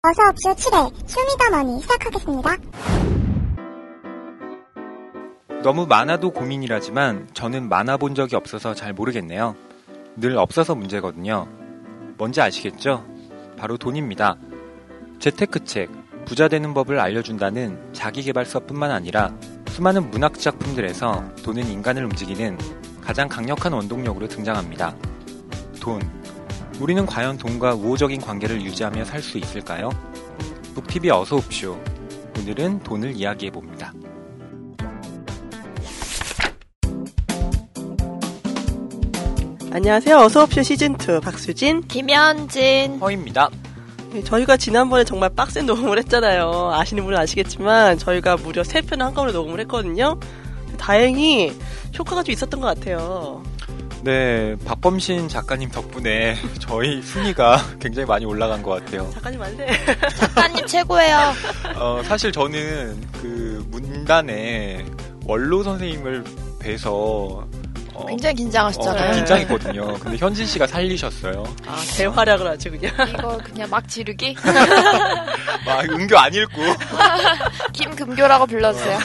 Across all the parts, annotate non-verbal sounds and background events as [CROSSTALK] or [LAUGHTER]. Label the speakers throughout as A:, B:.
A: 어서 옵쇼 7회 쇼미더머니 시작하겠습니다.
B: 너무 많아도 고민이라지만 저는 많아 본 적이 없어서 잘 모르겠네요. 늘 없어서 문제거든요. 뭔지 아시겠죠? 바로 돈입니다. 재테크책, 부자 되는 법을 알려준다는 자기개발서뿐만 아니라 수많은 문학 작품들에서 돈은 인간을 움직이는 가장 강력한 원동력으로 등장합니다. 돈. 우리는 과연 돈과 우호적인 관계를 유지하며 살 수 있을까요? 북TV 어서 옵쇼. 오늘은 돈을 이야기해 봅니다.
C: 안녕하세요. 어서 옵쇼 시즌 2 박수진.
D: 김현진.
B: 허입니다.
C: 네, 저희가 지난번에 정말 빡센 녹음을 했잖아요. 아시는 분은 아시겠지만 저희가 무려 3편을 한꺼번에 녹음을 했거든요. 다행히 효과가 좀 있었던 것 같아요.
B: 네, 박범신 작가님 덕분에 [LAUGHS] 저희 순위가 [LAUGHS] 굉장히 많이 올라간 것 같아요.
C: 작가님 안 돼. [LAUGHS]
D: 작가님 최고예요.
B: 어, 사실 저는 그 문단에 원로 선생님을 뵈서 어,
D: 굉장히 긴장하셨잖아요.
B: 어, 긴장했거든요. 근데 현진 씨가 살리셨어요.
C: 아, 대활약을 아주 그냥.
D: 이거 그냥 막 지르기?
B: 막 은교 안 읽고.
D: 김금교라고 불러주세요.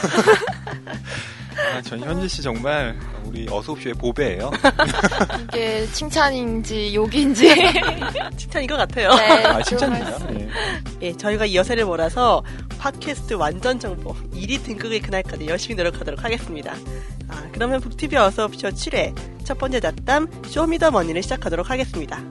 B: 아, 전 현진 씨 정말 우리 어서옵쇼의 보배예요. [LAUGHS]
D: 이게 칭찬인지 욕인지. [LAUGHS]
C: 칭찬인 것 같아요.
D: 네,
B: 아, 칭찬입니다. 네.
C: 예, 저희가 이 여세를 몰아서 팟캐스트 완전 정보 1위 등극의 그날까지 열심히 노력하도록 하겠습니다. 아, 그러면 북TV 어서옵쇼 7회 첫 번째 잡담 쇼미더머니를 시작하도록 하겠습니다.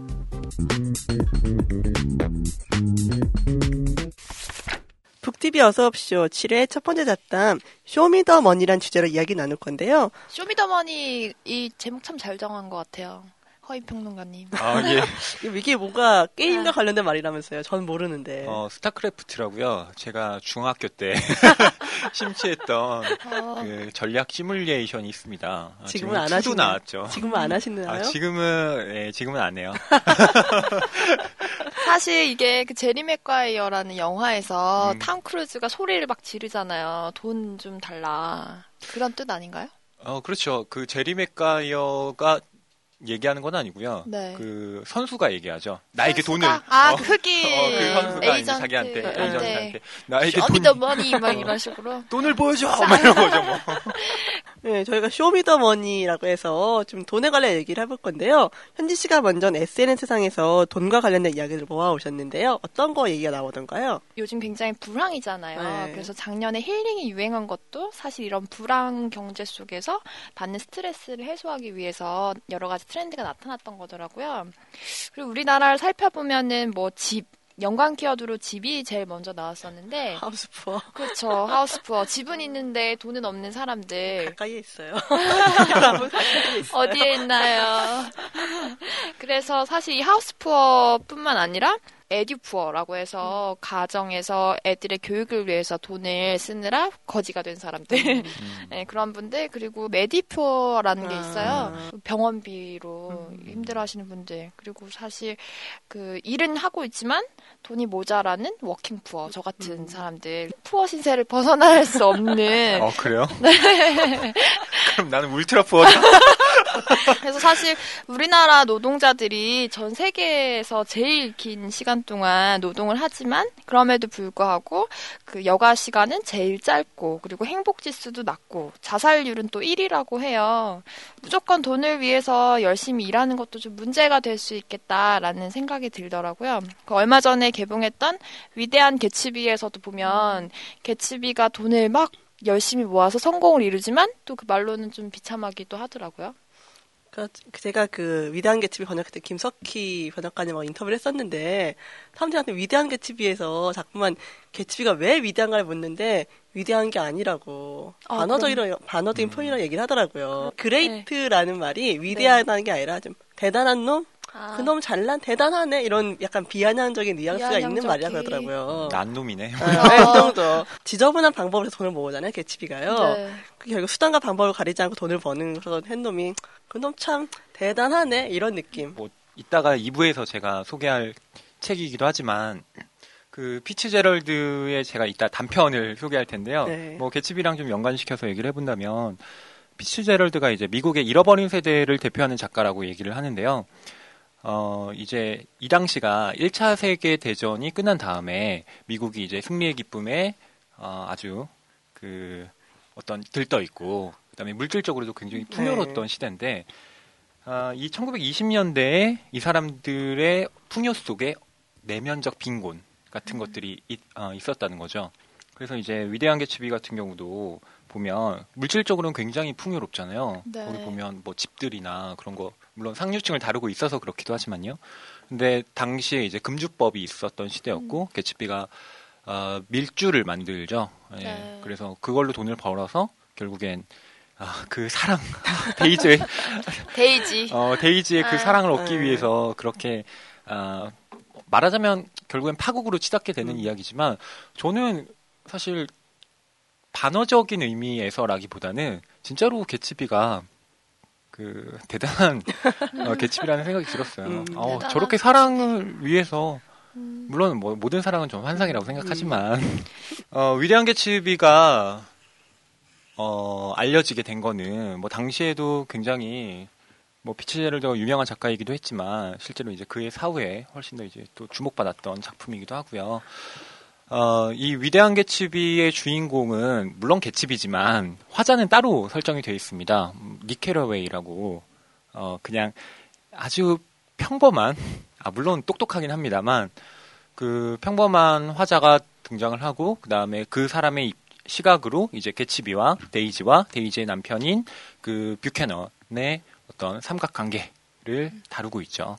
C: 북TV 어서옵쇼 7회 첫 번째 잡담 쇼미더머니란 주제로 이야기 나눌 건데요.
D: Show Me the Money 이 제목 참 잘 정한 것 같아요. 허희 평론가님.
B: 아, 예. [LAUGHS]
C: 이게 뭔가 게임과 관련된 말이라면서요. 전 모르는데.
B: 어, 스타크래프트라고요. 제가 중학교 때 [LAUGHS] 심취했던
D: 어,
B: 그 전략 시뮬레이션이 있습니다. 아,
C: 지금은 안 하시나요?
B: 나왔죠.
C: 지금은 안 하시나요?
B: 아, 지금은 예, 지금은 안 해요. [LAUGHS]
D: 사실 이게 그 제리 맥과이어라는 영화에서
B: 음.
D: 탐 크루즈가 소리를 막 지르잖아요. 돈 좀 달라. 그런 뜻 아닌가요?
B: 어, 그렇죠. 그 제리 맥가이어가 얘기하는 건 아니고요.
D: 네.
B: 그 선수가 얘기하죠. 나에게
D: 선수가?
B: 돈을.
D: 아,
B: 어,
D: 그 흑인
B: 어, 그 선수가
D: 에이전트.
B: 자기한테,
D: 네.
B: 에이전트한테 나에게 돈,
D: Show Me the Money 막 이런 식으로.
B: 돈을 보여줘! 막 이런 거죠, 뭐. [LAUGHS]
C: 네, 저희가 쇼미더머니라고 해서 좀 돈에 관련 얘기를 해볼 건데요. 현지 씨가 먼저 SNS상에서 돈과 관련된 이야기를 모아오셨는데요. 어떤 거 얘기가 나오던가요?
D: 요즘 굉장히 불황이잖아요.
C: 네.
D: 그래서 작년에 힐링이 유행한 것도 사실 이런 불황 경제 속에서 받는 스트레스를 해소하기 위해서 여러 가지 트렌드가 나타났던 거더라고요. 그리고 우리나라를 살펴보면은 뭐 집, 연관 키워드로 집이 제일 먼저 나왔었는데,
C: 하우스 푸어.
D: 그렇죠. 하우스푸어. 집은 있는데 돈은 없는 사람들.
C: 가까이에 있어요. [LAUGHS] 한번 가까이에 있어요.
D: 어디에 있나요? 그래서 사실 이 하우스푸어뿐만 아니라 에듀푸어라고 해서 가정에서 애들의 교육을 위해서 돈을 쓰느라 거지가 된 사람들. [LAUGHS] 네, 그런 분들 그리고 메디푸어라는 게 있어요.
C: 아.
D: 병원비로 힘들어하시는 분들. 그리고 사실 그 일은 하고 있지만 돈이 모자라는 워킹푸어 저 같은 사람들. 푸어 신세를 벗어날 수 없는. [LAUGHS]
B: 어, 그래요? [LAUGHS] 그럼 나는 울트라 푸어다.
D: 그래서 사실 우리나라 노동자들이 전 세계에서 제일 긴 시간 동안 노동을 하지만 그럼에도 불구하고 그 여가 시간은 제일 짧고 그리고 행복 지수도 낮고 자살률은 또 1위라고 해요. 무조건 돈을 위해서 열심히 일하는 것도 좀 문제가 될 수 있겠다라는 생각이 들더라고요. 그 얼마 전에 개봉했던 위대한 개츠비에서도 보면 개츠비가 돈을 막 열심히 모아서 성공을 이루지만 또 그 말로는 좀 비참하기도 하더라고요.
C: 그 제가 그 위대한 개츠비 번역할 때 김석희 번역가님하고 인터뷰를 했었는데 사람들한테 위대한 개츠비에서 자꾸만 개츠비가 왜 위대한가를 묻는데 위대한 게 아니라고
D: 아,
C: 반어적인 반어적인 표현이라고 얘기를 하더라고요. great라는 말이 위대하다는 게 아니라 좀 대단한 놈,
D: 아.
C: 그놈 잘난 대단하네 이런 약간 비아냥적인 뉘앙스가 있는
D: 비아냥적인.
C: 말이라고 하더라고요.
B: 난 놈이네.
C: 아, 네, 그 정도. 지저분한 방법으로 돈을 모으잖아요, 개츠비가요.
D: 네.
C: 그 결국 수단과 방법을 가리지 않고 돈을 버는 그런 햇놈이 그놈 참 대단하네 이런 느낌.
B: 뭐 이따가 2부에서 제가 소개할 책이기도 하지만 그 피츠제럴드의 제가 이따 단편을 소개할 텐데요.
C: 네.
B: 뭐 개츠비랑 좀 연관시켜서 얘기를 해본다면 피츠제럴드가 이제 미국의 잃어버린 세대를 대표하는 작가라고 얘기를 하는데요. 어, 이제 이 당시가 1차 세계 대전이 끝난 다음에 미국이 이제 승리의 기쁨에 어, 아주 그 어떤 들떠 있고 그다음에 물질적으로도 굉장히 풍요로웠던
C: 네.
B: 시대인데 아, 이 1920년대에 이 사람들의 풍요 속에 내면적 빈곤 같은 것들이 있, 어, 있었다는 거죠. 그래서 이제 위대한 개츠비 같은 경우도 보면 물질적으로는 굉장히 풍요롭잖아요.
D: 네.
B: 거기 보면 뭐 집들이나 그런 거 물론 상류층을 다루고 있어서 그렇기도 하지만요. 근데 당시에 이제 금주법이 있었던 시대였고 개츠비가 어, 밀주를 만들죠. 예.
D: 네.
B: 그래서 그걸로 돈을 벌어서 결국엔 아, 그 사랑 [LAUGHS] 데이즈의
D: 데이지.
B: 어, 데이지의 그
D: 아,
B: 사랑을 얻기
C: 네.
B: 위해서 그렇게 아, 말하자면 결국엔 파국으로 치닫게 되는
C: 음.
B: 이야기지만 저는 사실 반어적인 의미에서라기보다는 진짜로 개츠비가 그 대단한 어, [LAUGHS] 개츠비라는 생각이 들었어요.
C: 음.
B: 어,
D: 대단한
B: 저렇게 사랑을 위해서
D: 음.
B: 물론 뭐 모든 사랑은 좀 환상이라고 생각하지만 [LAUGHS] 어, 위대한 개츠비가 어, 알려지게 된 거는 뭐 당시에도 굉장히 뭐 피츠제럴드가 유명한 작가이기도 했지만 실제로 이제 그의 사후에 훨씬 더 이제 또 주목받았던 작품이기도 하고요. 어, 이 위대한 개츠비의 주인공은 물론 개츠비지만 화자는 따로 설정이 되어 있습니다. 음, 니케러웨이라고 어, 그냥 아주 평범한 아 물론 똑똑하긴 합니다만 그 평범한 화자가 등장을 하고 그 다음에 그 사람의 입- 시각으로 이제 개츠비와 데이지와 데이지의 남편인 그 뷰캐넌의 어떤 삼각관계를 다루고 있죠.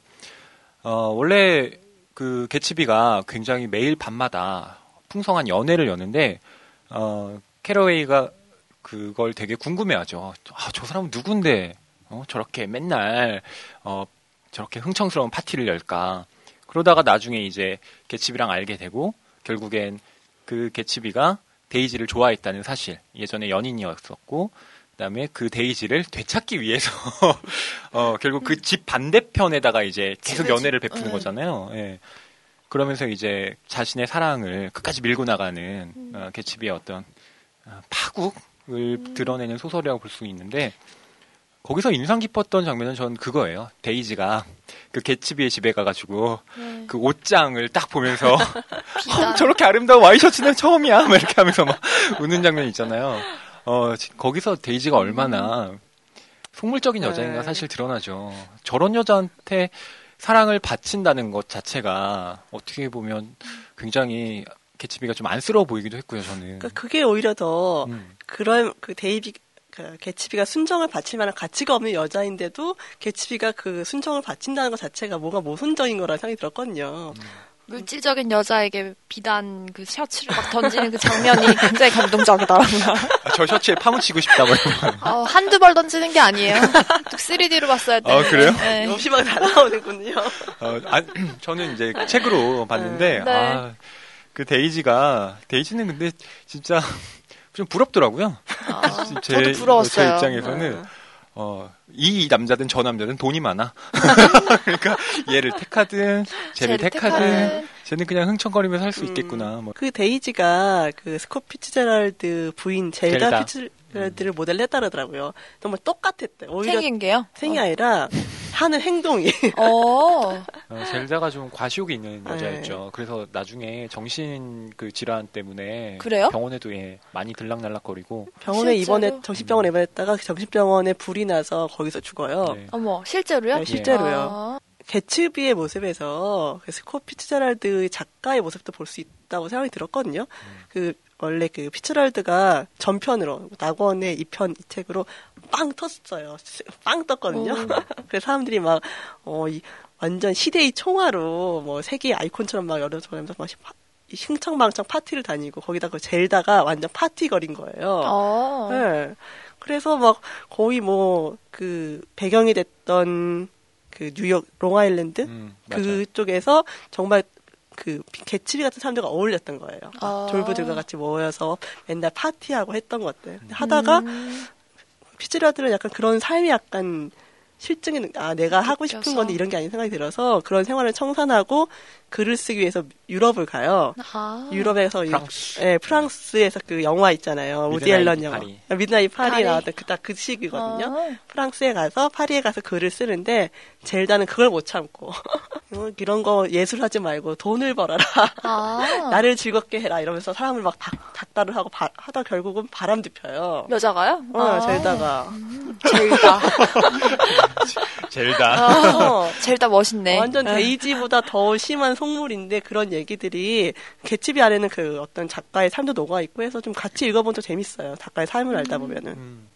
B: 어, 원래 그 개츠비가 굉장히 매일 밤마다 풍성한 연회를 여는데 어, 캐러웨이가 그걸 되게 궁금해하죠. 아, 저 사람은 누군데 어, 저렇게 맨날 어, 저렇게 흥청스러운 파티를 열까? 그러다가 나중에 이제 개츠비랑 알게 되고 결국엔 그 개츠비가 데이지를 좋아했다는 사실 예전에 연인이었었고 그다음에 그 데이지를 되찾기 위해서 [LAUGHS] 어 결국 그 집 반대편에다가 이제 계속 연애를
D: 집-
B: 베푸는
D: 네.
B: 거잖아요. 예. 그러면서 이제 자신의 사랑을 끝까지 밀고 나가는
D: 음.
B: 어, 개츠비의 어떤 어, 파국을 드러내는 소설이라고 볼 수 있는데 거기서 인상 깊었던 장면은 전 그거예요. 데이지가 그 개츠비의 집에 가가지고
D: 네.
B: 그 옷장을 딱 보면서. [LAUGHS] 어, 저렇게 아름다운 와이셔츠는 처음이야. 막 이렇게 하면서 막 우는 장면 있잖아요. 어, 지- 거기서 데이지가 얼마나 속물적인
C: 네.
B: 여자인가 사실 드러나죠. 저런 여자한테 사랑을 바친다는 것 자체가 어떻게 보면 굉장히 개츠비가 좀 안쓰러워 보이기도 했고요, 저는.
C: 그러니까 그게 오히려 더
B: 음.
C: 그런 그 데이비 그 개츠비가 순정을 바칠 만한 가치가 없는 여자인데도 개츠비가 그 순정을 바친다는 것 자체가 뭔가 모순적인 거라는 생각이 들었거든요.
D: 물질적인 여자에게 비단 그 셔츠를 막 던지는 그 장면이 [LAUGHS] 굉장히 감동적이더라고요. [LAUGHS]
B: 아, 저 셔츠에 파묻히고 싶다, 뭐.
D: 어, 한두 벌 던지는 게 아니에요. 3D로 봤어야 돼.
B: 아, 그래요?
D: 네.
C: 역시막 다 나오는군요.
B: 어, 아, 저는 이제 책으로 봤는데,
D: 네.
B: 아, 그 데이지가, 데이지는 근데 진짜 좀 부럽더라고요.
D: 아, [LAUGHS]
B: 제,
D: 저도 부러웠어요.
B: 제 입장에서는, 어, 이 남자든 저 남자든 돈이 많아. [LAUGHS] 그러니까 얘를 택하든, 쟤를 택하든,
D: 택하든.
B: 쟤는 그냥 흥청거리며 살수
C: 음.
B: 있겠구나. 뭐.
C: 그 데이지가 그 스콧 피츠제럴드 부인 젤다,
B: 젤다.
C: 피츠 제럴드를 모델로 했다더라고요. 정말 똑같았대. 오히려
D: 생긴 게요?
C: 생이 아니라 하는 행동이. [LAUGHS]
D: 어.
B: 어, 젤다가 좀 과시욕이 있는
C: 네.
B: 여자였죠. 그래서 나중에 정신 그 질환 때문에
D: 그래요?
B: 병원에도 예, 많이 들락날락거리고
C: 병원에? 입원해 정신병원에 입원했다가 그 정신병원에 불이 나서 거기서 죽어요.
B: 네.
D: 어머, 실제로요?
C: 네, 실제로요.
D: 아,
C: 개츠비의 모습에서 그 스콧 피츠제럴드 작가의 모습도 볼 수 있다고 생각이 들었거든요. 그 원래 그 피츠제럴드가 전편으로 낙원의 이편 이 책으로 빵 텄어요. 빵 떴거든요.
D: 오. [LAUGHS]
C: 그래서 사람들이 막 어, 이 완전 시대의 총화로 뭐 세계 아이콘처럼 막 여겨지면서 막 흥청망청 파티를 다니고 거기다 그 젤다가 완전 party girl인 거예요.
D: 어.
C: 네. 그래서 막 거의 뭐 그 배경이 됐던 그 뉴욕 롱아일랜드
B: 음.
C: 그쪽에서 정말 그 개츠비 같은 사람들과 어울렸던 거예요.
D: 아.
C: 졸부들과 같이 모여서 맨날 파티하고 했던 것들. 하다가
D: 음.
C: 피츠제럴드는 약간 그런 삶이 약간 싫증이 느- 아 내가 하고 싶은
D: 느껴서.
C: 건데 이런 게 아닌 생각이 들어서 그런 생활을 청산하고 글을 쓰기 위해서 유럽을 가요.
D: 아.
C: 유럽에서 이-
B: 프랑스.
C: 예, 프랑스에서 그 영화 있잖아요. 우디 앨런 영화.
B: 파리.
C: Midnight 파리
D: 파리.
C: 나왔던 그 딱 그 시기거든요.
D: 아.
C: 프랑스에 가서 파리에 가서 글을 쓰는데 젤다는 그걸 못 참고 [LAUGHS] 어, 이런 거 예술하지 말고 돈을 벌어라.
D: 아. [LAUGHS]
C: 나를 즐겁게 해라 이러면서 사람을 막 닥, 닥달을 하고 바- 하다 결국은 바람도 펴요.
D: 여자가요?
C: 어,
D: 아.
C: 젤다가.
D: 젤다. [LAUGHS] [LAUGHS]
B: 젤다.
C: 어,
D: 젤다 멋있네.
C: 완전 데이지보다 더 심한 속물인데 그런 얘기들이 개츠비 안에는 그 어떤 작가의 삶도 녹아 있고 해서 좀 같이 읽어보면 더 재밌어요. 작가의 삶을 알다 보면은.
B: 음,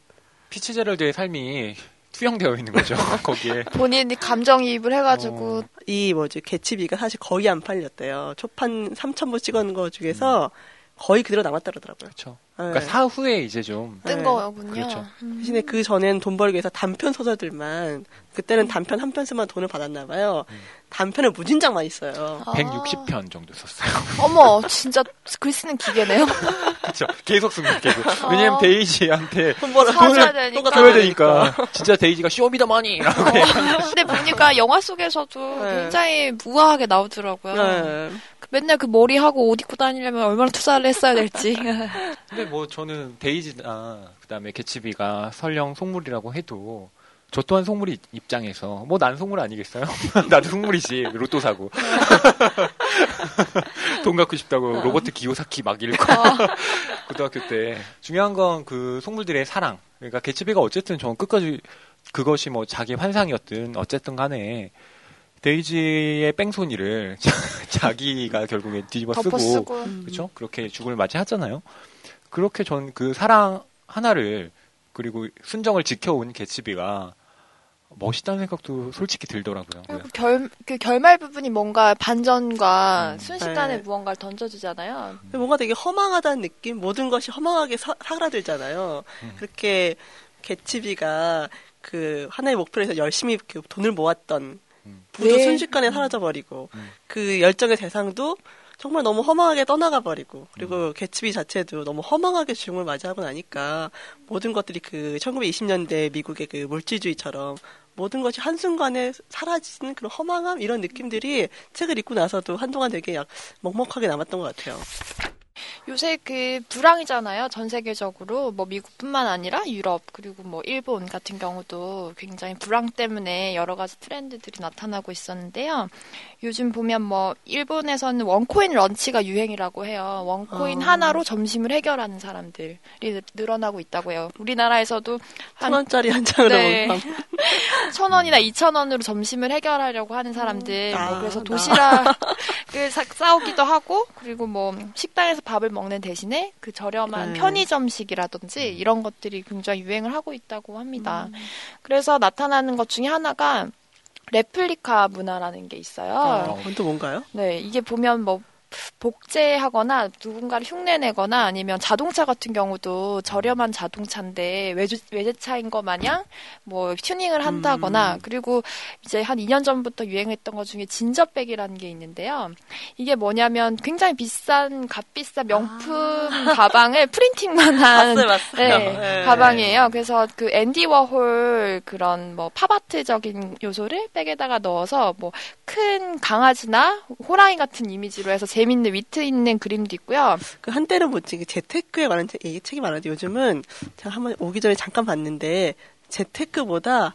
B: 피치 제럴드의 삶이 투영되어 있는 거죠. [LAUGHS] 거기에.
D: 본인이 감정이입을 해가지고
C: 이 뭐지 개츠비가 사실 거의 안 팔렸대요. 초판 3,000부 찍은 거 중에서 거의 그대로 남았다 그러더라고요.
B: 그렇죠.
C: 네.
B: 그러니까 사후에 이제
D: 좀뜬
C: 네.
D: 거군요.
B: 그렇죠.
D: 음.
C: 대신에 그 전엔 돈 벌기 위해서 단편 소설들만 그때는 단편 한 편씩만 돈을 받았나 봐요. 단편을 무진장 많이 써요.
D: 아.
B: 160편 정도 썼어요. [LAUGHS]
D: 어머, 진짜 글 쓰는 기계네요. [LAUGHS]
B: 그렇죠. 계속 씁니다. 계속. 왜냐면
D: 어.
B: 데이지한테 [LAUGHS]
C: 돈 벌어
D: 사줘야
C: 돈을
D: 되니까.
C: 똑같이
B: 줘야 되니까 진짜 데이지가 Show me the money 라고 해.
D: 근데 보니까 영화 속에서도
C: 네.
D: 굉장히 우아하게 나오더라고요.
C: 네.
D: 그 맨날 그 머리 하고 옷 입고 다니려면 얼마나 투자를 했어야 될지.
B: 근데 뭐 저는 데이지나 그다음에 개츠비가 설령 속물이라고 해도 저 또한 속물이 입장에서 뭐 난 속물 아니겠어요? [LAUGHS] 나도 속물이지 로또 사고 [LAUGHS] 돈 갖고 싶다고 로버트 기요사키 막 읽고 [LAUGHS] 고등학교 때 중요한 건 그 속물들의 사랑 그러니까 개츠비가 어쨌든 저는 끝까지 그것이 뭐 자기 환상이었든 어쨌든 간에 데이지의 뺑소니를 자기가 결국에 뒤집어 쓰고
D: 덮어쓰고.
B: 그렇죠? 그렇게 죽음을 맞이하잖아요. 그렇게 전 그 사랑 하나를 그리고 순정을 지켜온 개츠비가 멋있다는 생각도 솔직히 들더라고요.
D: 그리고 결, 그 결말 부분이 뭔가 반전과
B: 음.
D: 순식간에
C: 네.
D: 무언가를 던져주잖아요.
C: 뭔가 되게 허망하다는 느낌? 모든 것이 허망하게 사, 사그라들잖아요.
B: 음.
C: 그렇게 개츠비가 그 하나의 목표를 위해서 열심히 그 돈을 모았던
B: 음.
C: 부도
D: 네.
C: 순식간에 사라져버리고
B: 음.
C: 그 열정의 대상도 정말 너무 허망하게 떠나가 버리고
B: 음.
C: 그리고 개츠비 자체도 너무 허망하게 죽음을 맞이하고 나니까 모든 것들이 그 1920년대 미국의 그 물질주의처럼 모든 것이 한순간에 사라지는 그런 허망함 이런 느낌들이 책을 읽고 나서도 한동안 되게 약 먹먹하게 남았던 것 같아요.
D: 요새 그 불황이잖아요. 전 세계적으로 뭐 미국뿐만 아니라 유럽 그리고 뭐 일본 같은 경우도 굉장히 불황 때문에 여러 가지 트렌드들이 나타나고 있었는데요. 요즘 보면 뭐 일본에서는 원코인 런치가 유행이라고 해요. 원코인
C: 어.
D: 하나로 점심을 해결하는 사람들이 늘어나고 있다고 해요. 우리나라에서도 천한
C: 원짜리 한 장으로
D: 네. [LAUGHS] 천 원이나 이천 원으로 점심을 해결하려고 하는 사람들,
C: 아,
D: 뭐 그래서
C: 나.
D: 도시락을 사- 싸우기도 하고, 그리고 뭐 식당에서 밥을 먹는 대신에 그 저렴한
C: 네.
D: 편의점식이라든지 이런 것들이 굉장히 유행을 하고 있다고 합니다. 그래서 나타나는 것 중에 하나가 레플리카 문화라는 게 있어요.
C: 어, 그건 또 뭔가요?
D: 네, 이게 보면 뭐 복제하거나 누군가를 흉내내거나 아니면 자동차 같은 경우도 저렴한 자동차인데 외주, 외제차인 것 마냥 뭐 튜닝을 한다거나
C: 음.
D: 그리고 이제 한 2년 전부터 유행했던 것 중에 진저백이라는 게 있는데요. 이게 뭐냐면 굉장히 비싼 값비싼 명품 가방을 프린팅만 한
C: 봤어요.
D: 네,
C: 네.
D: 가방이에요. 그래서 그 앤디 워홀 그런 뭐 팝아트적인 요소를 백에다가 넣어서 뭐 큰 강아지나 호랑이 같은 이미지로 해서 재밌는 위트 있는 그림도 있고요.
C: 그 한때는 뭐지 그 재테크에 관한 책, 얘기 책이 많았는데 요즘은 제가 한번 오기 전에 잠깐 봤는데 재테크보다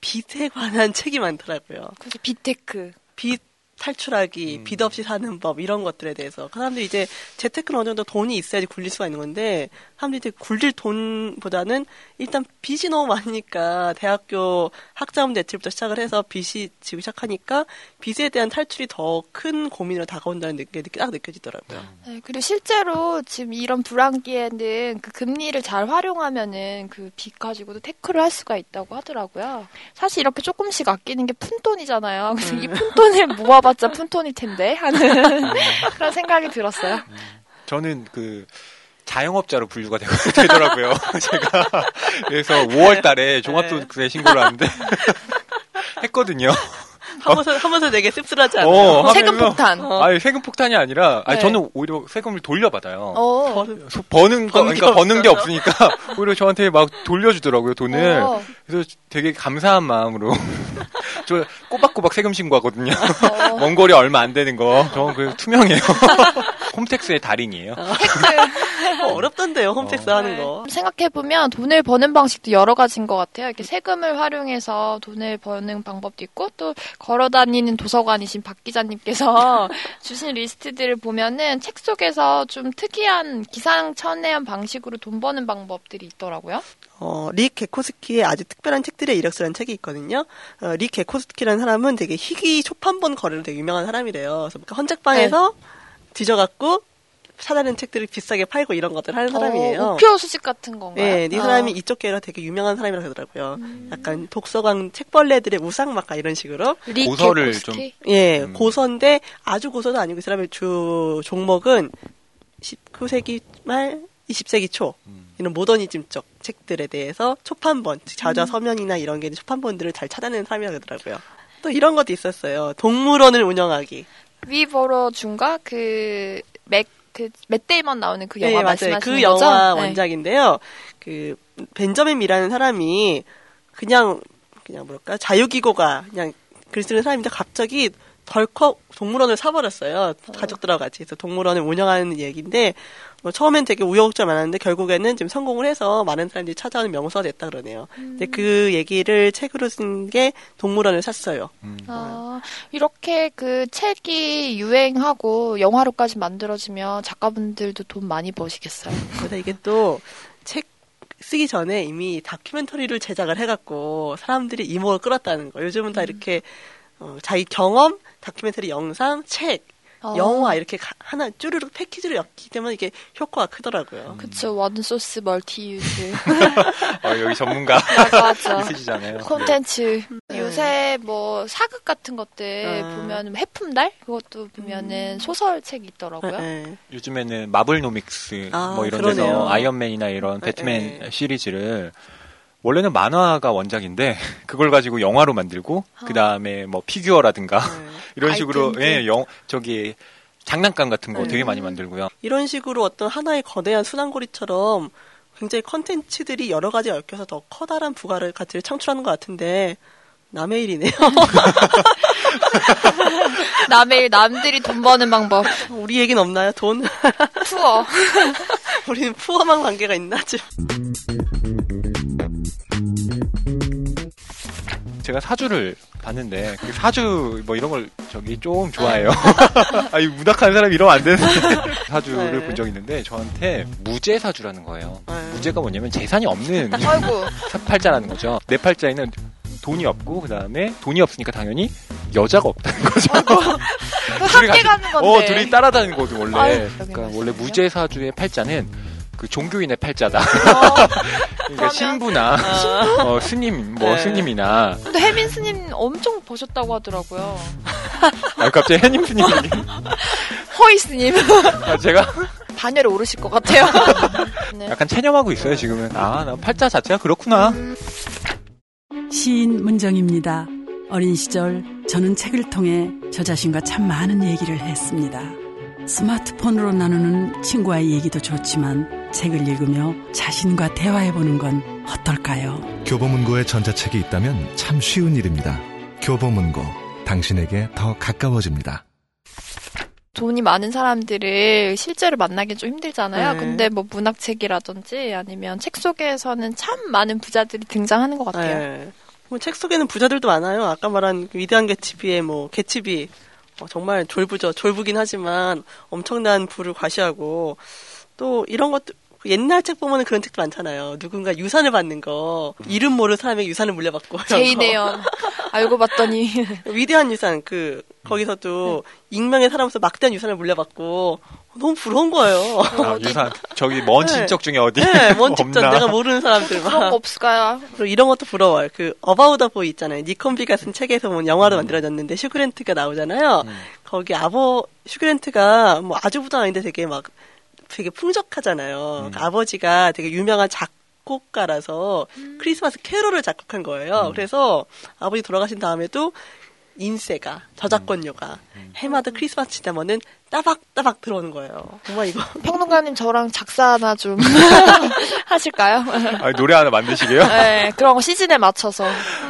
C: 빚에 관한 [LAUGHS] 책이 많더라고요.
D: 그래서 빚테크.
C: 빚 탈출하기,
B: 음.
C: 빚 없이 사는 법 이런 것들에 대해서 그 사람들이 이제 재테크는 어느 정도 돈이 있어야지 굴릴 수가 있는 건데 사람들이 굴릴 돈보다는 일단 빚이 너무 많으니까 대학교 학자금 대출부터 시작을 해서 빚이 지기 시작하니까 빚에 대한 탈출이 더 큰 고민으로 다가온다는 게 딱 느껴지더라고요.
D: 네, 그리고 실제로 지금 이런 불황기에는 그 금리를 잘 활용하면은 그 빚 가지고도 태클을 할 수가 있다고 하더라고요. 사실 이렇게 조금씩 아끼는 게 푼돈이잖아요. 그래서 이 푼돈을 [LAUGHS] 모아봤자 푼돈일 텐데 하는 [LAUGHS] 그런 생각이 들었어요.
B: 저는 그 자영업자로 분류가 되- [LAUGHS] 되더라고요. [LAUGHS] 제가 그래서 5월 달에 종합소득세 신고를 하는데 [LAUGHS] 했거든요.
C: 하면서 하면서 되게 씁쓸하지 않아요?
B: 어,
D: 세금 폭탄.
C: 어.
B: 아니 세금 폭탄이 아니라 아니
D: 네.
B: 저는 오히려 세금을 돌려받아요.
D: 어.
B: 소- 버는 거
C: 버는 게
B: 그러니까 버는 게. 없으니까 오히려 저한테 막 돌려주더라고요 돈을.
D: 어.
B: 그래서 되게 감사한 마음으로 저 꼬박꼬박 세금 신고하거든요.
D: 어.
B: 먼 거리 얼마 안 되는 거. 저는 그 투명해요. 홈택스의 달인이에요. [LAUGHS]
C: 어, 어렵던데요, 홈택스
B: 어.
C: 하는 거.
D: 생각해보면 돈을 버는 방식도 여러 가지인 것 같아요. 이렇게 세금을 활용해서 돈을 버는 방법도 있고 또 걸어다니는 도서관이신 박 기자님께서 [LAUGHS] 주신 리스트들을 보면은 책 속에서 좀 특이한 기상천외한 방식으로 돈 버는 방법들이 있더라고요.
C: 어, 릭 게코스키의 아주 특별한 책들의 이력서라는 책이 있거든요. 어, 릭 게코스키라는 사람은 되게 희귀 초판본 거래로 되게 유명한 사람이래요. 그래서 헌책방에서 뒤져갖고 사다른 책들을 비싸게 팔고 이런 것들 하는 사람이에요.
D: 어, 우표 수집 같은 건가요?
C: 네, 이
D: 아.
C: 사람이 이쪽 계로 되게 유명한 사람이라고 하더라고요. 약간 독서관 책벌레들의 우상 막가 이런 식으로.
D: 리
B: 고서를
D: 게코스키?
C: 예,
B: 음.
C: 고서인데 아주 고서도 아니고 이 사람의 주 종목은 19세기 말 20세기 초
B: 음.
C: 이런 모더니즘 쪽 책들에 대해서 초판본, 자좌 서면이나 이런 게 초판본들을 잘 찾아내는 사람이라고 하더라고요. 또 이런 것도 있었어요. 동물원을 운영하기.
D: 위버러 중과 그 맥, 그, 맷데이먼 나오는 그 영화
C: 네,
D: 말씀하시는
C: 그
D: 거죠?
C: 영화
D: 네.
C: 원작인데요. 그 벤저민 미라는 사람이 그냥 그냥 뭐랄까 자유기고가 그냥 글 쓰는 사람인데 갑자기 덜컥 동물원을 사버렸어요. 가족들하고 같이 그래서 동물원을 운영하는 얘기인데 뭐 처음엔 되게 우여곡절 많았는데 결국에는 지금 성공을 해서 많은 사람들이 찾아오는 명소가 됐다 그러네요. 근데 그 얘기를 책으로 쓴 게 동물원을 샀어요.
B: 음.
D: 아, 이렇게 그 책이 유행하고 영화로까지 만들어지면 작가분들도 돈 많이 버시겠어요. [LAUGHS]
C: 그래서 이게 또 책 쓰기 전에 이미 다큐멘터리를 제작을 해갖고 사람들이 이목을 끌었다는 거. 요즘은 다 이렇게 어, 자기 경험, 다큐멘터리 영상, 책,
D: 어.
C: 영화 이렇게 가- 하나 쭈르륵 패키지로 엮기 때문에 이게 효과가 크더라고요.
D: 그쵸, 원소스 멀티 Use. [LAUGHS]
B: 어, 여기 전문가
D: 맞아.
B: 있으시잖아요.
D: 콘텐츠.
C: 네.
D: 요새 뭐 사극 같은 것들
C: 아.
D: 보면 해품달? 그것도 보면은 소설책이 있더라고요.
C: 네, 네.
B: 요즘에는 Marvelnomics
C: 아,
B: 뭐 이런
C: 그러네요.
B: 데서 아이언맨이나 이런
C: 네,
B: 배트맨
C: 네.
B: 시리즈를 원래는 만화가 원작인데 [LAUGHS] 그걸 가지고 영화로 만들고 그 다음에 뭐 피규어라든가
C: 네. [LAUGHS]
B: 이런 식으로
D: 아이템들.
B: 예, 영 저기 장난감 같은 거
C: 네.
B: 되게 많이 만들고요.
C: 이런 식으로 어떤 하나의 거대한 순환고리처럼 굉장히 컨텐츠들이 여러 가지 얽혀서 더 커다란 부가를 가치를 창출하는 것 같은데 남의 일이네요. [LAUGHS]
D: 남의 일, 남들이 돈 버는 방법.
C: 우리 얘기는 없나요? 돈?
D: 투어.
C: 우리는 푸엄한 관계가 있나 좀.
B: 제가 사주를 봤는데 그 사주 뭐 이런 걸 저기 좀 좋아해요. [LAUGHS] 아니 문학하는 사람이 이러면 안 되는데 [LAUGHS] 사주를
C: 네.
B: 본 적이 있는데 저한테 무죄 사주라는 거예요.
C: 네.
B: 무죄가 뭐냐면 재산이 없는. [LAUGHS] 팔자라는 거죠. 내 팔자에는 돈이 없고 그 다음에 돈이 없으니까 당연히 여자가 없다는 거죠.
D: 함께 가는 건데.
B: 어, 둘이 따라다니는 거죠 원래.
D: 아유,
B: 그러니까 원래. 무죄 사주의 팔자는 그 종교인의 팔자다.
D: 어,
B: 그러니까 신부나 어, 스님 뭐
C: 네.
B: 스님이나
D: 근데 혜민 스님 엄청 버셨다고 하더라고요.
B: 아, 갑자기 해님 스님 얘기.
D: 허이 스님.
B: 아, 제가
D: 반열에 오르실 것 같아요. [LAUGHS] 네.
B: 약간 체념하고 있어요 지금은. 아, 나 팔자 자체가 그렇구나.
E: 시인 문정입니다. 어린 시절 저는 책을 통해 저 자신과 참 많은 얘기를 했습니다. 스마트폰으로 나누는 친구와의 얘기도 좋지만 책을 읽으며 자신과 대화해보는 건 어떨까요?
F: 교보문고에 전자책이 있다면 참 쉬운 일입니다. 교보문고, 당신에게 더 가까워집니다.
D: 돈이 많은 사람들을 실제로 만나기 좀 힘들잖아요.
C: 네.
D: 근데 뭐 문학책이라든지 아니면 책 속에서는 참 많은 부자들이 등장하는 것 같아요.
C: 네. 뭐책 속에는 부자들도 많아요. 아까 말한 그 위대한 개츠비의 뭐 개츠비 어, 정말 졸부죠. 졸부긴 하지만 엄청난 부를 과시하고 또 이런 것도 그 옛날 책 보면 그런 책도 많잖아요. 누군가 유산을 받는 거 이름 모르는 사람에게 유산을 물려받고.
D: 제인 에어. 알고 봤더니 [LAUGHS]
C: 위대한 유산 그 거기서 도 익명의 사람으로서 막대한 유산을 물려받고 너무 부러운 거예요.
B: 아, 유산 저기 먼 [LAUGHS]
C: 네.
B: 친척 중에 어디
C: 네, 먼 [LAUGHS] 친척
B: 없나?
C: 내가 모르는 사람들
D: 그런 거
C: 막
D: 없을까요?
C: 그리고 이런 것도 부러워요. 그 About a Boy 있잖아요. 닉 혼비가 쓴 책에서 보면 영화로 만들어졌는데 휴 그랜트가 나오잖아요.
B: 음.
C: 거기 아버 휴 그랜트가 뭐 아주 부자 아닌데 되게 막 되게 풍족하잖아요.
B: 음.
C: 그 아버지가 되게 유명한 작곡가라서 크리스마스 캐롤을 작곡한 거예요.
B: 음.
C: 그래서 아버지 돌아가신 다음에도 인세가 저작권료가 해마다 크리스마스 되면은 따박따박 들어오는 거예요. 정말 이거 [LAUGHS]
D: 평론가님 저랑 작사 하나 좀 [LAUGHS] 하실까요?
B: 아, 노래 하나 만드시게요?
D: 네, 그런 거 시즌에 맞춰서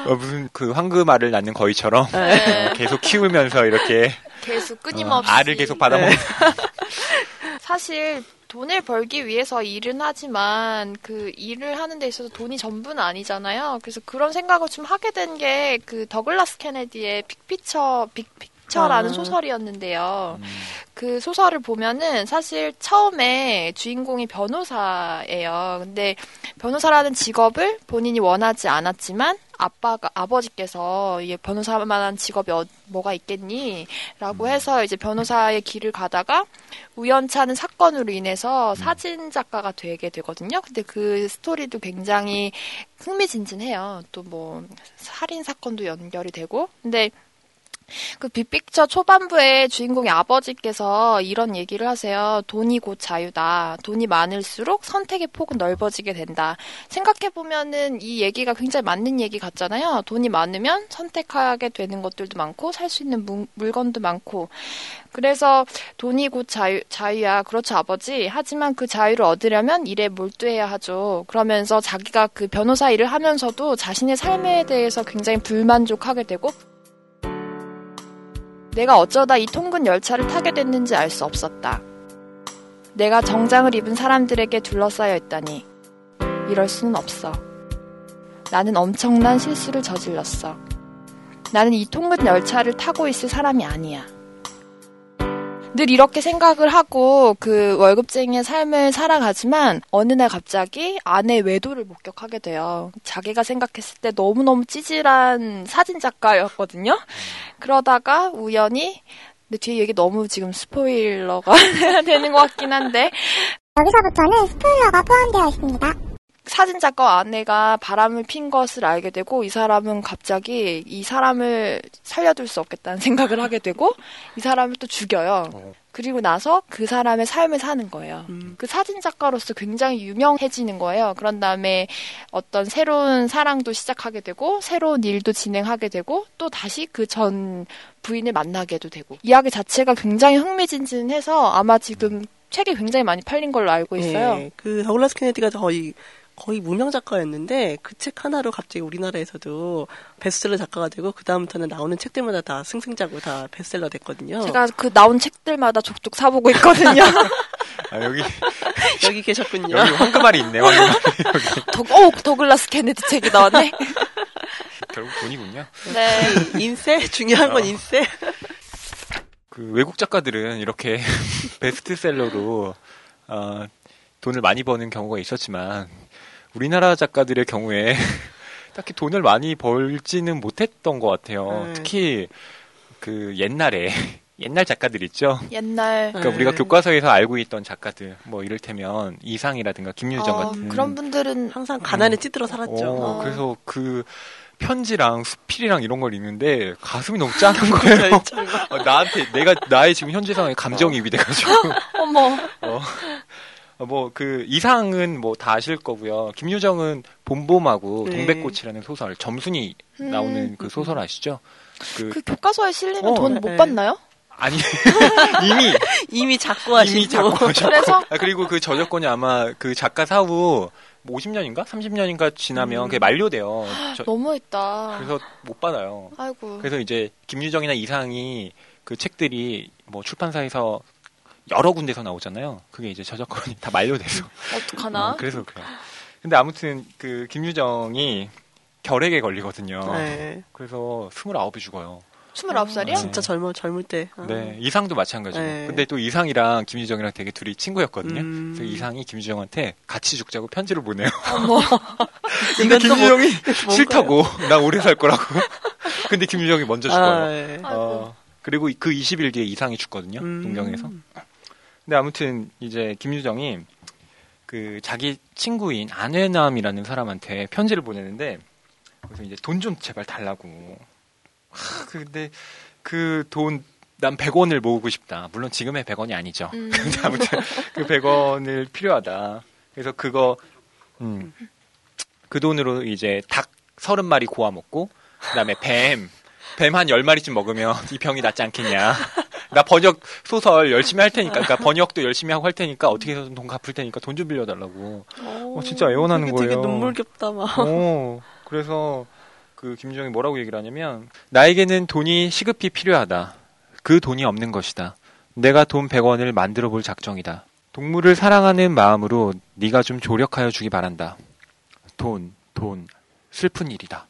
B: 어, 무슨 그 황금알을 낳는 거위처럼
D: 네,
B: 계속 키우면서 이렇게
D: 계속
B: 어,
D: 끊임없이
B: 알을 계속 받아먹는 [LAUGHS]
D: 사실 돈을 벌기 위해서 일은 하지만 그 일을 하는 데 있어서 돈이 전부는 아니잖아요. 그래서 그런 생각을 좀 하게 된 게 그 더글라스 케네디의 빅피처 빅피처라는
C: 아.
D: 소설이었는데요. 그 소설을 보면은 사실 처음에 주인공이 변호사예요. 근데 변호사라는 직업을 본인이 원하지 않았지만 아빠가 아버지께서 이게 변호사만한 직업이 어- 뭐가 있겠니라고 해서 이제 변호사의 길을 가다가 우연찮은 사건으로 인해서 사진 작가가 되게 되거든요. 근데 그 스토리도 굉장히 흥미진진해요. 또 뭐 살인 사건도 연결이 되고 근데 그 빅픽처 초반부에 주인공의 아버지께서 이런 얘기를 하세요. 돈이 곧 자유다. 돈이 많을수록 선택의 폭은 넓어지게 된다. 생각해보면은 이 얘기가 굉장히 맞는 얘기 같잖아요. 돈이 많으면 선택하게 되는 것들도 많고, 살 수 있는 물- 물건도 많고. 그래서 돈이 곧 자유, 자유야. 그렇죠, 아버지. 하지만 그 자유를 얻으려면 일에 몰두해야 하죠. 그러면서 자기가 그 변호사 일을 하면서도 자신의 삶에 대해서 굉장히 불만족하게 되고, 내가 어쩌다 이 통근 열차를 타게 됐는지 알 수 없었다. 내가 정장을 입은 사람들에게 둘러싸여 있다니. 이럴 수는 없어. 나는 엄청난 실수를 저질렀어. 나는 이 통근 열차를 타고 있을 사람이 아니야. 늘 이렇게 생각을 하고 그 월급쟁이의 삶을 살아가지만 어느 날 갑자기 아내 외도를 목격하게 돼요. 자기가 생각했을 때 너무너무 찌질한 사진 작가였거든요. 그러다가 우연히 근데 뒤에 얘기 너무 지금 스포일러가 [LAUGHS] 되는 것 같긴 한데
A: 여기서부터는 스포일러가 포함되어 있습니다.
D: 사진 작가 아내가 바람을 핀 것을 알게 되고 이 사람은 갑자기 이 사람을 살려둘 수 없겠다는 생각을 하게 되고 이 사람을 또 죽여요.
B: 어.
D: 그리고 나서 그 사람의 삶을 사는 거예요.
C: 음.
D: 그 사진 작가로서 굉장히 유명해지는 거예요. 그런 다음에 어떤 새로운 사랑도 시작하게 되고 새로운 일도 진행하게 되고 또 다시 그 전 부인을 만나게도 되고 이야기 자체가 굉장히 흥미진진해서 아마 지금 책이 굉장히 많이 팔린 걸로 알고 있어요.
C: 예, 그 더글라스 케네디가 거의 거의 무명 작가였는데 그 책 하나로 갑자기 우리나라에서도 베스트셀러 작가가 되고 그 다음부터는 나오는 책들마다 다 승승자고 다 베스트셀러 됐거든요.
D: 제가 그 나온 책들마다 족족 사보고 있거든요. [LAUGHS]
B: 아, 여기 [LAUGHS]
C: 여기 계셨군요.
B: 여기 황금알이 있네 황금알 [LAUGHS]
D: 더, 어, 더글라스 케네디 책이 나왔네.
B: 결국 돈이군요.
D: 네.
C: 인세 중요한 건
B: 어.
C: 인세.
B: 그 외국 작가들은 이렇게 베스트셀러로 어, 돈을 많이 버는 경우가 있었지만 우리나라 작가들의 경우에 [LAUGHS] 딱히 돈을 많이 벌지는 못했던 것 같아요.
C: 네.
B: 특히 그 옛날에 [LAUGHS] 옛날 작가들 있죠.
D: 옛날
B: 그러니까
C: 네.
B: 우리가 교과서에서 알고 있던 작가들 뭐 이를테면 이상이라든가 김유정
D: 어,
B: 같은
D: 그런 분들은
C: 항상 가난에 찌들어 살았죠.
B: 어,
D: 어.
B: 그래서 그 편지랑 수필이랑 이런 걸 읽는데 가슴이 너무 짠한 [LAUGHS] 거예요. 어, 나한테 내가 나의 지금 현재 상황에 감정이입이 돼가지고
D: 어머
B: 뭐 그 이상은 뭐 다 아실 거고요. 김유정은 봄봄하고
C: 네.
B: 동백꽃이라는 소설 점순이
D: 음.
B: 나오는 그 소설 아시죠? 그,
D: 그 교과서에 실리면
B: 어,
D: 돈
C: 네.
D: 못 받나요?
B: 아니 [LAUGHS] 이미
C: 이미 작고 하시고.
B: 이미 작고
D: 그래서?
B: 아, 그리고 그 저작권이 아마 그 작가 사후 뭐 50년인가 30년인가 지나면
C: 음.
B: 그게 만료돼요. 저-
D: 너무했다.
B: 그래서 못 받아요.
D: 아이고.
B: 그래서 이제 김유정이나 이상이 그 책들이 뭐 출판사에서 여러 군데서 나오잖아요. 그게 이제 저작권이 다 만료돼서. [LAUGHS]
D: 어떡하나?
B: 어, 그래서 그래요. 근데 아무튼 그 김유정이 결핵에 걸리거든요.
C: 네.
B: 그래서 29이 죽어요.
D: 29살이요?
B: 네.
C: 진짜 젊어 젊을 때. 아.
B: 네, 이상도 마찬가지고.
C: 네.
B: 근데 또 이상이랑 김유정이랑 되게 둘이 친구였거든요.
C: 음.
B: 그래서 이상이 김유정한테 같이 죽자고 편지를 보내요. [LAUGHS]
D: 어머.
B: 근데
C: 뭐-
B: 김유정이
C: 뭔가요?
B: 싫다고 [LAUGHS] 나 오래 살 거라고. 근데 김유정이 먼저 죽어요.
C: 아, 예.
D: 아이고.
B: 어, 그리고 그 20일 뒤에 이상이 죽거든요.
C: 음.
B: 동경에서. 근데 아무튼 이제 김유정이 그 자기 친구인 안회남이라는 사람한테 편지를 보내는데 그래서 이제 돈 좀 제발 달라고. 하, 근데 그 돈 난 100원을 모으고 싶다. 물론 지금의 100원이 아니죠.
D: 음. [LAUGHS]
B: 근데 아무튼 그 100원을 필요하다. 그래서 그거 음. 그 돈으로 이제 닭 30마리 고아 먹고 그다음에 뱀 뱀한 10마리쯤 먹으면 이 병이 낫지 않겠냐. 나 번역 소설 열심히 할 테니까, 그러니까 번역도 열심히 하고 할 테니까 어떻게 해서든 돈 갚을 테니까 돈 좀 빌려달라고. 어, 진짜 애원하는
C: 되게, 되게
B: 거예요.
C: 눈물겹다 막.
B: 어, 그래서 그 김주정이 뭐라고 얘기를 하냐면 나에게는 돈이 시급히 필요하다. 그 돈이 없는 것이다. 내가 돈 100원을 만들어 볼 작정이다. 동물을 사랑하는 마음으로 네가 좀 조력하여 주기 바란다. 돈, 돈, 슬픈 일이다.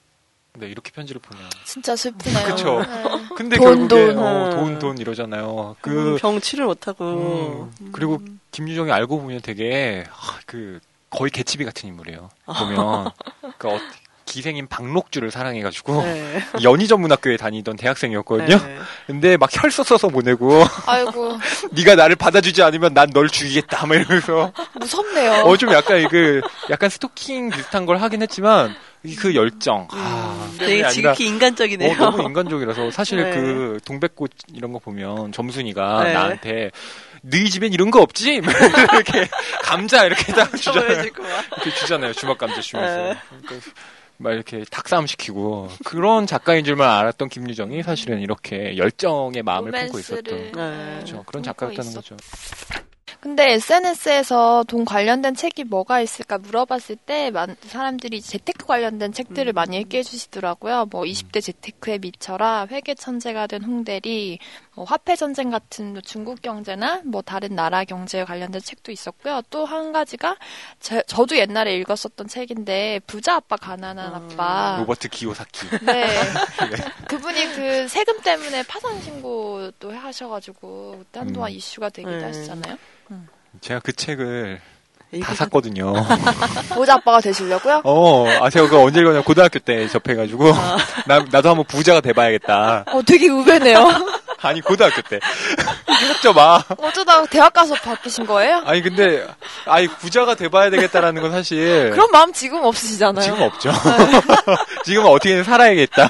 B: 네, 이렇게 편지를 보내요.
D: 진짜 슬프네요.
B: 그쵸.
D: 네.
B: 근데
D: 돈,
B: 결국에
D: 돈.
B: 어, 돈, 돈 이러잖아요. 그
C: 음, 병 치료를 못하고.
B: 음, 그리고 김유정이 알고 보면 되게 하, 그 거의 개치비 같은 인물이에요. 보면 [LAUGHS] 그 어, 기생인 박록주를 사랑해가지고
C: 네. [LAUGHS]
B: 연희전문학교에 다니던 대학생이었거든요.
C: 네.
B: 근데 막 혈서 써서 보내고 [LAUGHS]
D: 아이고
B: 네가 나를 받아주지 않으면 난 널 죽이겠다 막 이러면서
D: 무섭네요.
B: 어 좀 약간 그 약간 스토킹 비슷한 걸 하긴 했지만 이 그 열정 아,
C: 음, 되게
B: 아니라
C: 지극히 인간적이네요.
B: 어, 너무 인간적이라서 사실
C: 네.
B: 그 동백꽃 이런 거 보면 점순이가
C: 네.
B: 나한테 너희 집엔 이런 거 없지? [LAUGHS] 이렇게 감자 이렇게 딱 주잖아요. 이렇게 주잖아요. 주먹 감자 주면서.
C: 네.
B: 그러니까 막 이렇게 닭싸움 시키고 그런 작가인 줄만 알았던 김유정이 사실은 이렇게 열정의 마음을 품고 있었던
C: 네.
B: 그렇죠. 그런
D: 품고
B: 작가였다는
D: 있었-
B: 거죠.
D: 근데 SNS에서 돈 관련된 책이 뭐가 있을까 물어봤을 때 많- 사람들이 재테크 관련된 책들을 많이 읽게 해주시더라고요. 뭐 20대 재테크에 미쳐라, 회계 천재가 된 홍대리, 뭐 화폐 전쟁 같은 중국 경제나 뭐 다른 나라 경제에 관련된 책도 있었고요. 또 한 가지가 제- 저도 옛날에 읽었었던 책인데 부자 아빠 가난한 아빠.
B: 로버트 기요사키. [LAUGHS] [LAUGHS]
D: 네. 그분이 그 세금 때문에 파산 신고도 하셔가지고 그때 한동안
B: 음.
D: 이슈가 되기도
C: 네.
D: 하시잖아요.
B: 제가 그 책을 다 샀거든요. [LAUGHS]
D: 부자 아빠가 되시려고요?
B: 어, 아 제가 그 언제 읽었냐 고등학교 때 접해가지고 [LAUGHS] 나 나도 한번 부자가 돼봐야겠다.
D: 어, 되게 의외네요. [LAUGHS]
B: 아니 고등학교 때. 그렇죠 마.
D: 어쩌다 대학 가서 바뀌신 거예요?
B: 아니 근데 아니 부자가 돼봐야 되겠다라는 건 사실
D: 그런 마음 지금 없으시잖아요.
B: 지금 없죠. [LAUGHS] 지금은 어떻게든 살아야겠다.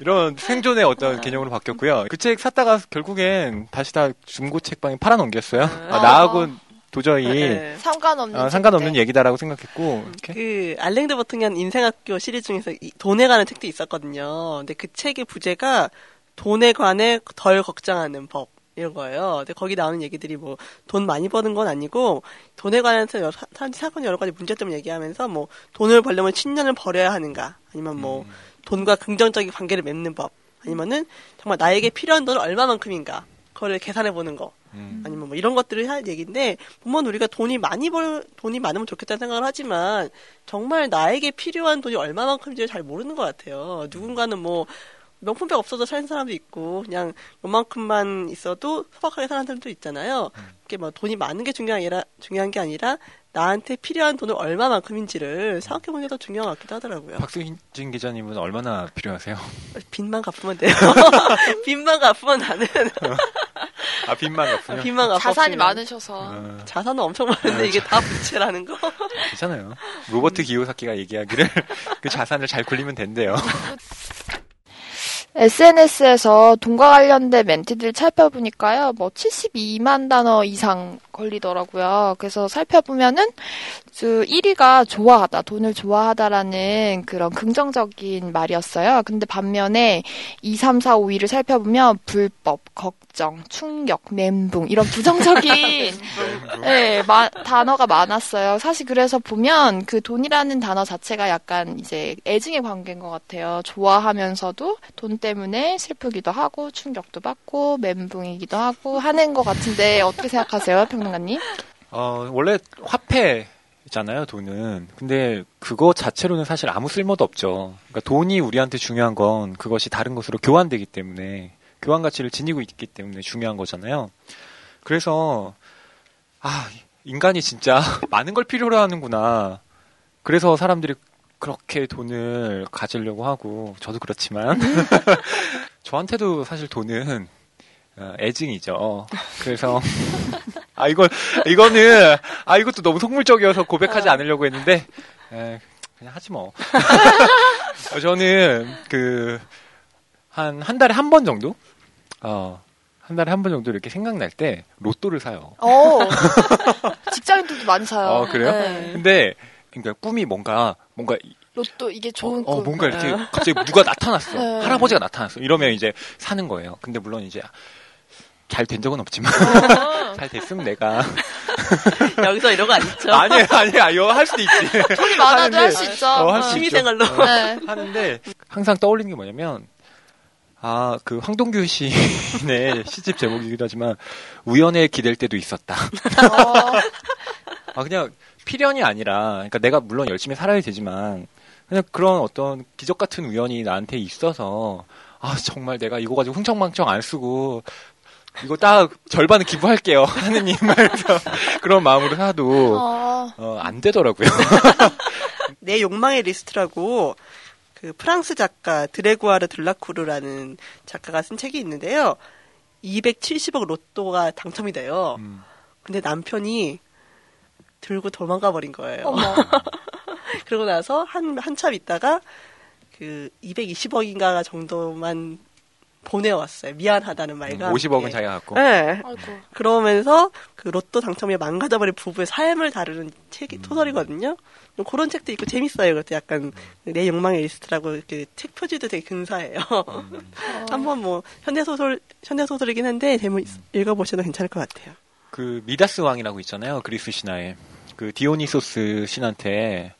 B: 이런 생존의 어떤 개념으로 바뀌었고요. 그 책 샀다가 결국엔 다시 다 중고 책방에 팔아 넘겼어요. 아, 나하고 도저히
C: 네.
D: 상관없는
B: 아, 상관없는. 얘기다라고 생각했고 이렇게
C: 그 알랭드 버튼한 인생학교 시리즈 중에서 이 돈에 관한 책도 있었거든요. 근데 그 책의 부제가 돈에 관해 덜 걱정하는 법 이런 거예요. 근데 거기 나오는 얘기들이 뭐 돈 많이 버는 건 아니고 돈에 관해서 여러 사- 사- 사건 여러 가지 문제점을 얘기하면서 뭐 돈을 벌려면 10년을 벌여야 하는가 아니면 뭐 돈과 긍정적인 관계를 맺는 법 아니면은 정말 나에게 필요한 돈은 얼마만큼인가 그거를 계산해 보는 거
B: 음.
C: 아니면 뭐 이런 것들을 할 얘기인데 보면 우리가 돈이 많이 벌 돈이 많으면 좋겠다는 생각을 하지만 정말 나에게 필요한 돈이 얼마만큼인지를 잘 모르는 것 같아요. 누군가는 뭐 명품백 없어도 사는 사람도 있고 그냥 요만큼만 있어도 소박하게 사는 사람도 있잖아요. 그게 뭐 돈이 많은 게 중요한, 아니라, 중요한 게 아니라 나한테 필요한 돈은 얼마만큼인지를 생각해 보는 게 더 중요한 것 같기도 하더라고요.
B: 박수진 기자님은 얼마나 필요하세요? [LAUGHS]
C: 빚만 갚으면 돼요. [LAUGHS] 빚만 갚으면 나는 [LAUGHS]
B: 아 빚만 갚으면
C: 빚만 갚으면
D: 자산이 많으셔서
B: 어,
C: 자산은 엄청 많은데 이게 다 부채라는 거.
B: 괜찮아요. 로버트 기요사키가 얘기하기를 그 자산을 잘 굴리면 된대요.
D: SNS에서 돈과 관련된 멘트들 살펴보니까요, 뭐 72만 단어 이상 걸리더라고요. 그래서 살펴보면은 그 1위가 좋아하다, 돈을 좋아하다라는 그런 긍정적인 말이었어요. 근데 반면에 2, 3, 4, 5위를 살펴보면 불법, 걱정, 충격, 멘붕 이런 부정적인 [LAUGHS] 네, 마- 단어가 많았어요. 사실 그래서 보면 그 돈이라는 단어 자체가 약간 이제 애증의 관계인 것 같아요. 좋아하면서도 돈 때문에 슬프기도 하고 충격도 받고 멘붕이기도 하고 하는 것 같은데 어떻게 생각하세요, 평론가님?
B: 어, 원래 화폐 잖아요, 돈은. 근데 그거 자체로는 사실 아무 쓸모도 없죠. 그러니까 돈이 우리한테 중요한 건 그것이 다른 것으로 교환되기 때문에 교환 가치를 지니고 있기 때문에 중요한 거잖아요. 그래서 아, 인간이 진짜 [LAUGHS] 많은 걸 필요로 하는구나. 그래서 사람들이 그렇게 돈을 가지려고 하고 저도 그렇지만 [LAUGHS] 저한테도 사실 돈은 어, 애증이죠. 그래서 아 이거 이거는 아 이것도 너무 속물적이어서 고백하지 않으려고 했는데 에, 그냥 하지 뭐. 어, [LAUGHS] 저는 그한한 달에 한 번 정도 어. 한 달에 한 번 정도 이렇게 생각날 때 로또를 사요.
D: 어, [LAUGHS] 직장인들도 많이 사요.
B: 어, 그래요?
D: 네.
B: 근데 그러니까 꿈이 뭔가 뭔가
D: 로또 이게 좋은
B: 어,
D: 꿈.
B: 뭔가 이렇게 갑자기 누가 나타났어. [LAUGHS]
D: 네.
B: 할아버지가 나타났어. 이러면 이제 사는 거예요. 근데 물론 이제 잘 된 적은 없지만
D: 어. [LAUGHS]
B: 잘 됐으면 내가 [LAUGHS]
C: 여기서 이런 거 안 있죠?
B: 아니야 아니야 이거 할 수도 있지.
D: 돈이 많아도
B: 하는데-
D: 할수 있죠.
B: 어, 할수
C: 취미
B: 있죠.
C: 생활로.
B: 어,
D: 네.
B: 하는데 항상 떠올리는 게 뭐냐면 아 그 황동규 시인의 시집 제목이기도 하지만 우연에 기댈 때도 있었다.
D: 어,
B: 아 그냥 필연이 아니라 그러니까 내가 물론 열심히 살아야 되지만 그냥 그런 어떤 기적 같은 우연이 나한테 있어서 아 정말 내가 이거 가지고 흥청망청 안 쓰고 이거 딱 절반은 기부할게요 [LAUGHS] 하느님 말해서 [LAUGHS] 그런 마음으로 사도
D: 어,
B: 어, 안 되더라고요. [LAUGHS]
C: 내 욕망의 리스트라고 그 프랑스 작가 드레구아르 들라쿠르라는 작가가 쓴 책이 있는데요. 270억 로또가 당첨이 돼요.
B: 음.
C: 근데 남편이 들고 도망가 버린 거예요. [LAUGHS] 그러고 나서 한 한참 있다가 그 220억인가 정도만 보내왔어요. 미안하다는 말과
B: 50억은
C: 함께.
B: 자기가 갖고
C: 네.
D: 아이고.
C: 그러면서 그 로또 당첨에 망가져버린 부부의 삶을 다루는 책이
B: 음.
C: 소설이거든요. 그런 책도 있고 재밌어요. 그것도 약간 내 욕망의 리스트라고 이렇게 책 표지도 되게 근사해요.
B: 음. [LAUGHS]
C: 한번 뭐 현대 소설 현대 소설이긴 한데 제목 읽어보셔도 괜찮을 것 같아요.
B: 그 미다스 왕이라고 있잖아요. 그리스 신화에. 그 디오니소스 신한테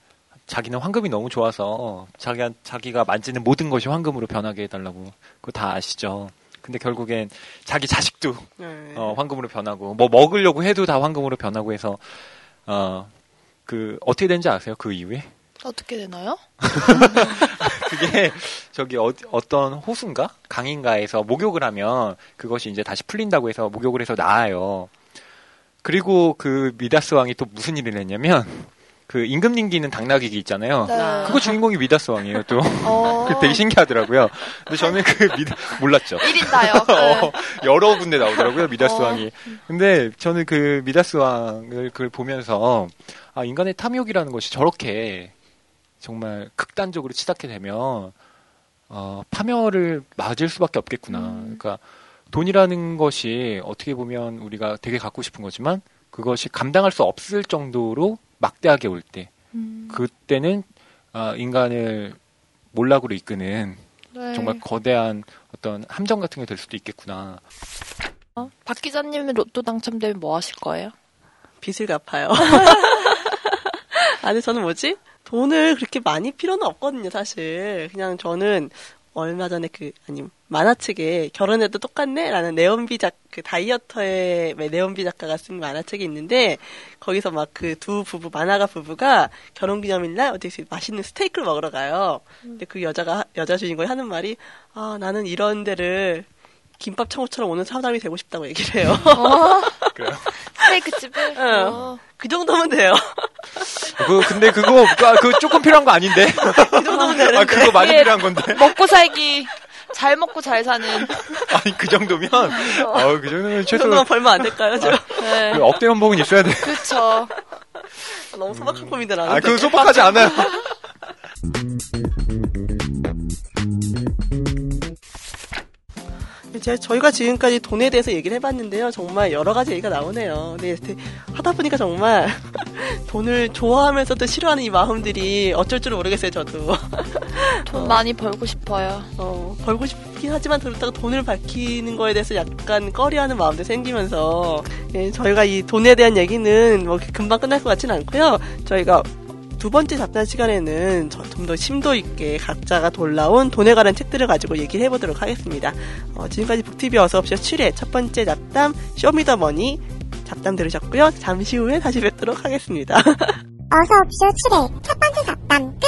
B: 자기는 황금이 너무 좋아서 자기 자기가 만지는 모든 것이 황금으로 변하게 해달라고 그거 다 아시죠. 근데 결국엔 자기 자식도
C: 네.
B: 어, 황금으로 변하고 뭐 먹으려고 해도 다 황금으로 변하고 해서 어 그 어떻게 된지 아세요? 그 이후에
D: 어떻게 되나요? [LAUGHS]
B: 그게 저기 어, 어떤 호수인가 강인가에서 목욕을 하면 그것이 이제 다시 풀린다고 해서 목욕을 해서 나아요. 그리고 그 미다스 왕이 또 무슨 일을 했냐면 그 임금 님기는 당나귀기 있잖아요.
D: 네.
B: 그거 주인공이 미다스 왕이에요. 또
D: 어. [LAUGHS]
B: 그 되게 신기하더라고요. 근데 저는 그 미다 몰랐죠.
D: 1인다요. [LAUGHS]
B: 어, 여러 군데 나오더라고요 미다스
D: 어.
B: 왕이. 근데 저는 그 미다스 왕을 그걸 보면서 아 인간의 탐욕이라는 것이 저렇게 정말 극단적으로 치닫게 되면 어, 파멸을 맞을 수밖에 없겠구나.
D: 음.
B: 그러니까 돈이라는 것이 어떻게 보면 우리가 되게 갖고 싶은 거지만 그것이 감당할 수 없을 정도로 막대하게 올 때,
D: 음,
B: 그때는 아, 인간을 몰락으로 이끄는
D: 네.
B: 정말 거대한 어떤 함정 같은 게 될 수도 있겠구나.
D: 어? 박 기자님은 로또 당첨되면 뭐 하실 거예요?
C: 빚을 갚아요. [LAUGHS] 아니 저는 뭐지? 돈을 그렇게 많이 필요는 없거든요, 사실. 그냥 저는 얼마 전에 그 아니 만화책에 결혼해도 똑같네라는 네온비 작그 다이어터의 네온비 작가가 쓴 만화책이 있는데 거기서 막 그 두 부부 만화가 부부가 결혼 기념일날 어디서 맛있는 스테이크를 먹으러 가요. 근데 그 여자가 여자 주인공이 하는 말이 아 나는 이런 데를 김밥 창고처럼 오는 사람이 되고 싶다고 얘기를 해요. [LAUGHS]
B: 그래요?
D: 스테이크 집을?
C: 응.
D: 어.
C: 그 정도면 돼요.
B: 그 근데 그거 그, 그 조금 필요한 거 아닌데? [LAUGHS]
C: 그 되는데.
B: 아 그거 많이
D: 그게-
B: 필요한 건데.
D: 먹고 살기 잘 먹고 잘 사는 [LAUGHS]
B: 아니 그 정도면 어, 그 정도면
C: 그
B: 최소
C: 정도만 벌면 안 될까요? 저
D: 네.
B: 그 억대 연봉은 있어야 돼.
D: 그쵸 [LAUGHS]
C: 너무 소박한 고민들 안
B: 아. 그거 소박하지 않아요. [LAUGHS]
C: 제가 저희가 지금까지 돈에 대해서 얘기를 해봤는데요. 정말 여러 가지 얘기가 나오네요. 근데 이렇게 하다 보니까 정말 [LAUGHS] 돈을 좋아하면서도 싫어하는 이 마음들이 어쩔 줄 모르겠어요. 저도 [LAUGHS]
D: 돈 많이 벌고 싶어요
C: 어, 벌고 싶긴 하지만 그렇다고 돈을 밝히는 거에 대해서 약간 꺼려하는 마음도 생기면서 예, 저희가 이 돈에 대한 얘기는 뭐 금방 끝날 것 같지는 않고요. 저희가 두 번째 잡담 시간에는 좀 더 심도 있게 각자가 돌라온 돈에 관한 책들을 가지고 얘기를 해보도록 하겠습니다. 어, 지금까지 북티비 어서옵쇼 7회 첫 번째 잡담 쇼미더머니 잡담 들으셨고요. 잠시 후에 다시 뵙도록 하겠습니다. [LAUGHS]
A: 어서옵쇼 7회 첫 번째 잡담